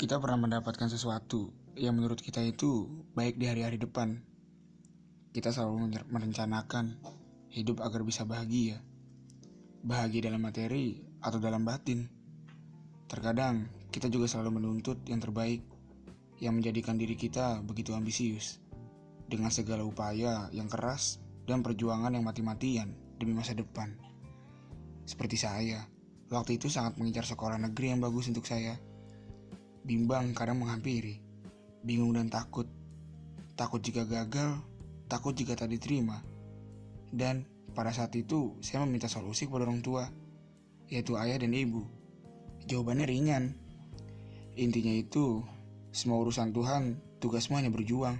Kita pernah mendapatkan sesuatu yang menurut kita itu baik di hari-hari depan. Kita selalu merencanakan hidup agar bisa bahagia. Bahagia dalam materi atau dalam batin. Terkadang kita juga selalu menuntut yang terbaik yang menjadikan diri kita begitu ambisius. Dengan segala upaya yang keras dan perjuangan yang mati-matian demi masa depan. Seperti saya, waktu itu sangat mengincar sekolah negeri yang bagus untuk saya Bimbang kadang menghampiri, bingung dan takut. Takut jika gagal, takut jika tak diterima. Dan pada saat itu saya meminta solusi kepada orang tua, yaitu ayah dan ibu. Jawabannya ringan. Intinya itu, semua urusan Tuhan, tugasmu hanya berjuang.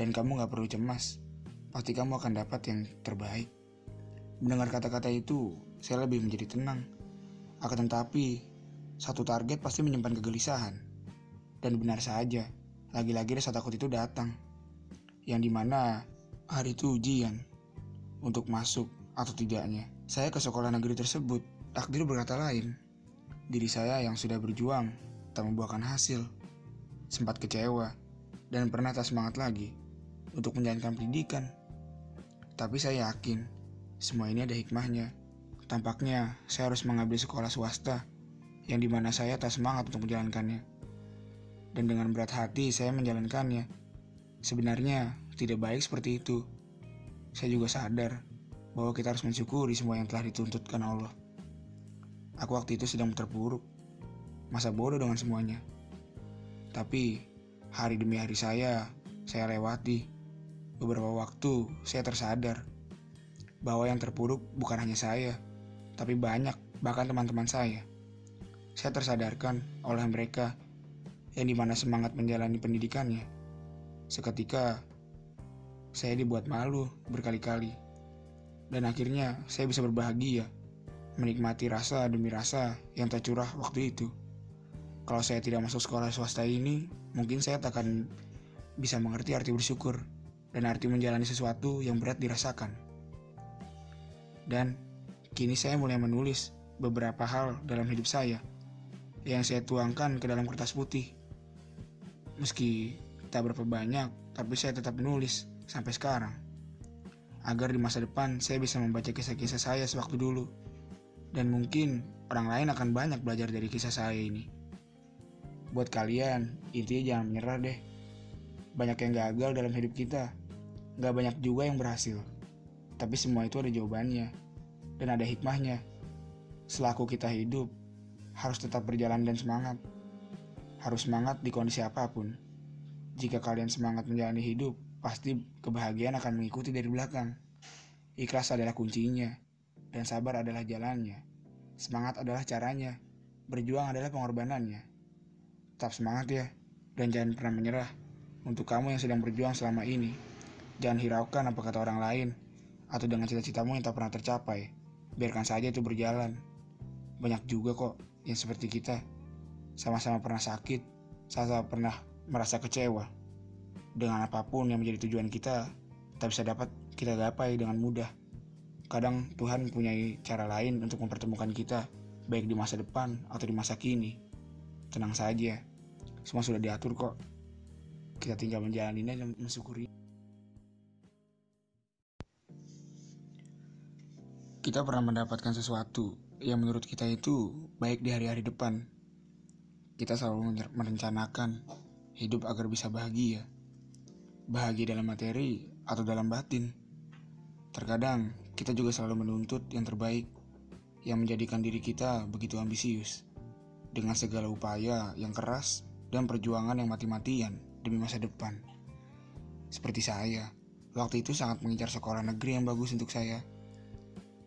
Dan kamu gak perlu cemas, pasti kamu akan dapat yang terbaik. Mendengar kata-kata itu, saya lebih menjadi tenang. Akan tetapi, satu target pasti menyimpan kegelisahan. Dan benar saja, lagi-lagi rasa takut itu datang. Yang di mana hari itu ujian untuk masuk atau tidaknya. Saya ke sekolah negeri tersebut, takdir berkata lain. Diri saya yang sudah berjuang tak membuahkan hasil. Sempat kecewa dan pernah tak semangat lagi untuk menjalankan pendidikan. Tapi saya yakin semua ini ada hikmahnya. Tampaknya saya harus mengambil sekolah swasta yang di mana saya tak semangat untuk menjalankannya. Dan dengan berat hati saya menjalankannya. Sebenarnya tidak baik seperti itu. Saya juga sadar bahwa kita harus mensyukuri semua yang telah dituntutkan Allah. Aku waktu itu sedang terpuruk, masa bodoh dengan semuanya. Tapi hari demi hari saya, saya lewati. Beberapa waktu saya tersadar bahwa yang terpuruk bukan hanya saya, tapi banyak, bahkan teman-teman saya. Saya tersadarkan oleh mereka yang di mana semangat menjalani pendidikannya. Seketika, saya dibuat malu berkali-kali. Dan akhirnya saya bisa berbahagia, menikmati rasa demi rasa yang tercurah waktu itu. Kalau saya tidak masuk sekolah swasta ini, mungkin saya tak akan bisa mengerti arti bersyukur dan arti menjalani sesuatu yang berat dirasakan. Dan kini saya mulai menulis beberapa hal dalam hidup saya yang saya tuangkan ke dalam kertas putih. Meski tak berapa banyak, tapi saya tetap menulis sampai sekarang. Agar di masa depan saya bisa membaca kisah-kisah saya sewaktu dulu. Dan mungkin orang lain akan banyak belajar dari kisah saya ini. Buat kalian, intinya jangan menyerah deh. Banyak yang gagal dalam hidup kita. Gak banyak juga yang berhasil. Tapi semua itu ada jawabannya. Dan ada hikmahnya. Selaku kita hidup, harus tetap berjalan dan semangat. Harus semangat di kondisi apa pun. Jika kalian semangat menjalani hidup, pasti kebahagiaan akan mengikuti dari belakang. Ikhlas adalah kuncinya, dan sabar adalah jalannya. Semangat adalah caranya, berjuang adalah pengorbanannya. Tetap semangat ya, dan jangan pernah menyerah. Untuk kamu yang sedang berjuang selama ini, jangan hiraukan apa kata orang lain, atau dengan cita-citamu yang tak pernah tercapai. Biarkan saja itu berjalan. Banyak juga kok yang seperti kita sama-sama pernah sakit, sama-sama pernah merasa kecewa. Dengan apa pun yang menjadi tujuan kita, tak bisa dapat kita gapai dengan mudah. Kadang Tuhan punya cara lain untuk mempertemukan kita, baik di masa depan atau di masa kini. Tenang saja, semua sudah diatur kok. Kita tinggal menjalaninya dan mensyukuri. Kita pernah mendapatkan sesuatu yang menurut kita itu baik di hari-hari depan. Kita selalu merencanakan hidup agar bisa bahagia. Bahagia dalam materi atau dalam batin. Terkadang kita juga selalu menuntut yang terbaik yang menjadikan diri kita begitu ambisius. Dengan segala upaya yang keras dan perjuangan yang mati-matian demi masa depan. Seperti saya, waktu itu sangat mengincar sekolah negeri yang bagus untuk saya.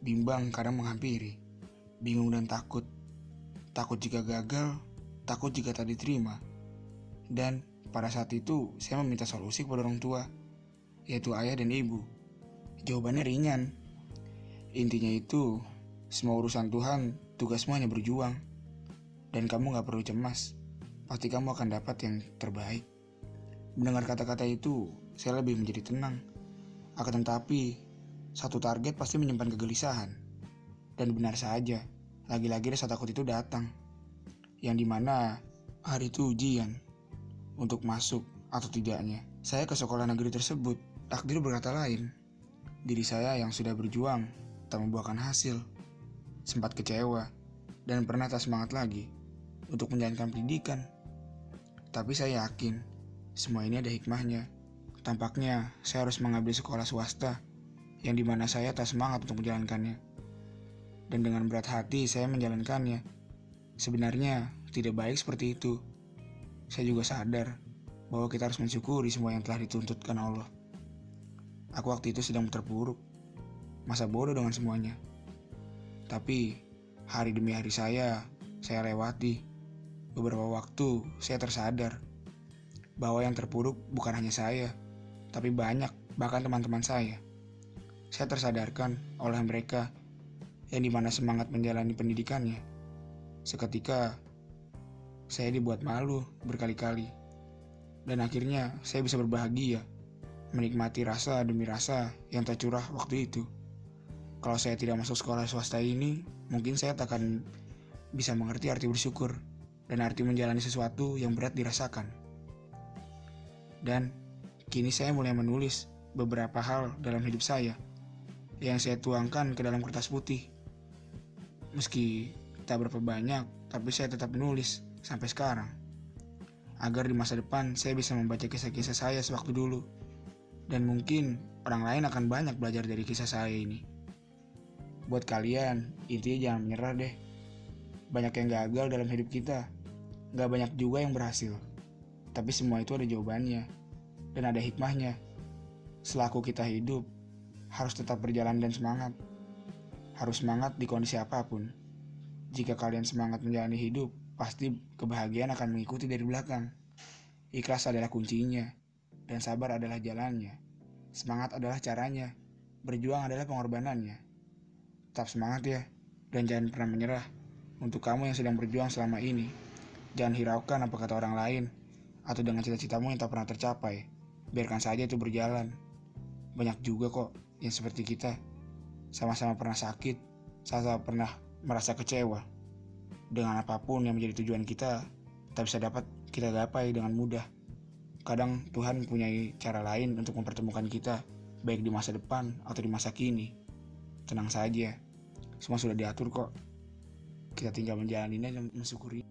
Bimbang kadang menghampiri bingung dan takut. Takut jika gagal, takut jika tak diterima. Dan pada saat itu saya meminta solusi kepada orang tua, yaitu ayah dan ibu. Jawabannya ringan. Intinya itu, semua urusan Tuhan, tugasmu hanya berjuang. Dan kamu gak perlu cemas, pasti kamu akan dapat yang terbaik. Mendengar kata-kata itu, saya lebih menjadi tenang. Akan tetapi, satu target pasti menyimpan kegelisahan. Dan benar saja, lagi-lagi rasa takut itu datang. Yang di mana hari itu ujian untuk masuk atau tidaknya. Saya ke sekolah negeri tersebut, takdir berkata lain. Diri saya yang sudah berjuang tak membuahkan hasil. Sempat kecewa dan pernah tak semangat lagi untuk menjalankan pendidikan. Tapi saya yakin semua ini ada hikmahnya. Tampaknya saya harus mengambil sekolah swasta yang di mana saya tak semangat untuk menjalankannya. Dan dengan berat hati saya menjalankannya. Sebenarnya tidak baik seperti itu. Saya juga sadar bahwa kita harus mensyukuri semua yang telah dituntutkan Allah. Aku waktu itu sedang terpuruk, masa bodoh dengan semuanya. Tapi hari demi hari saya, saya lewati. Beberapa waktu saya tersadar bahwa yang terpuruk bukan hanya saya, tapi banyak, bahkan teman-teman saya. Saya tersadarkan oleh mereka yang di mana semangat menjalani pendidikannya. Seketika, saya dibuat malu berkali-kali. Dan akhirnya saya bisa berbahagia, menikmati rasa demi rasa yang tercurah waktu itu. Kalau saya tidak masuk sekolah swasta ini, mungkin saya tak akan bisa mengerti arti bersyukur dan arti menjalani sesuatu yang berat dirasakan. Dan kini saya mulai menulis beberapa hal dalam hidup saya yang saya tuangkan ke dalam kertas putih. Meski tak berapa banyak, tapi saya tetap menulis sampai sekarang. Agar di masa depan saya bisa membaca kisah-kisah saya sewaktu dulu. Dan mungkin orang lain akan banyak belajar dari kisah saya ini. Buat kalian, intinya jangan menyerah deh. Banyak yang gagal dalam hidup kita. Gak banyak juga yang berhasil. Tapi semua itu ada jawabannya. Dan ada hikmahnya. Selaku kita hidup, harus tetap berjalan dan semangat. Harus semangat di kondisi apa pun. Jika kalian semangat menjalani hidup, pasti kebahagiaan akan mengikuti dari belakang. Ikhlas adalah kuncinya, dan sabar adalah jalannya. Semangat adalah caranya, berjuang adalah pengorbanannya. Tetap semangat ya, dan jangan pernah menyerah. Untuk kamu yang sedang berjuang selama ini, jangan hiraukan apa kata orang lain, atau dengan cita-citamu yang tak pernah tercapai. Biarkan saja itu berjalan. Banyak juga kok yang seperti kita. Sama-sama pernah sakit, sama-sama pernah merasa kecewa. Dengan apa pun yang menjadi tujuan kita, tak bisa dapat kita gapai dengan mudah. Kadang Tuhan punya cara lain untuk mempertemukan kita, baik di masa depan atau di masa kini. Tenang saja, semua sudah diatur kok. Kita tinggal menjalaninya dan mensyukuri.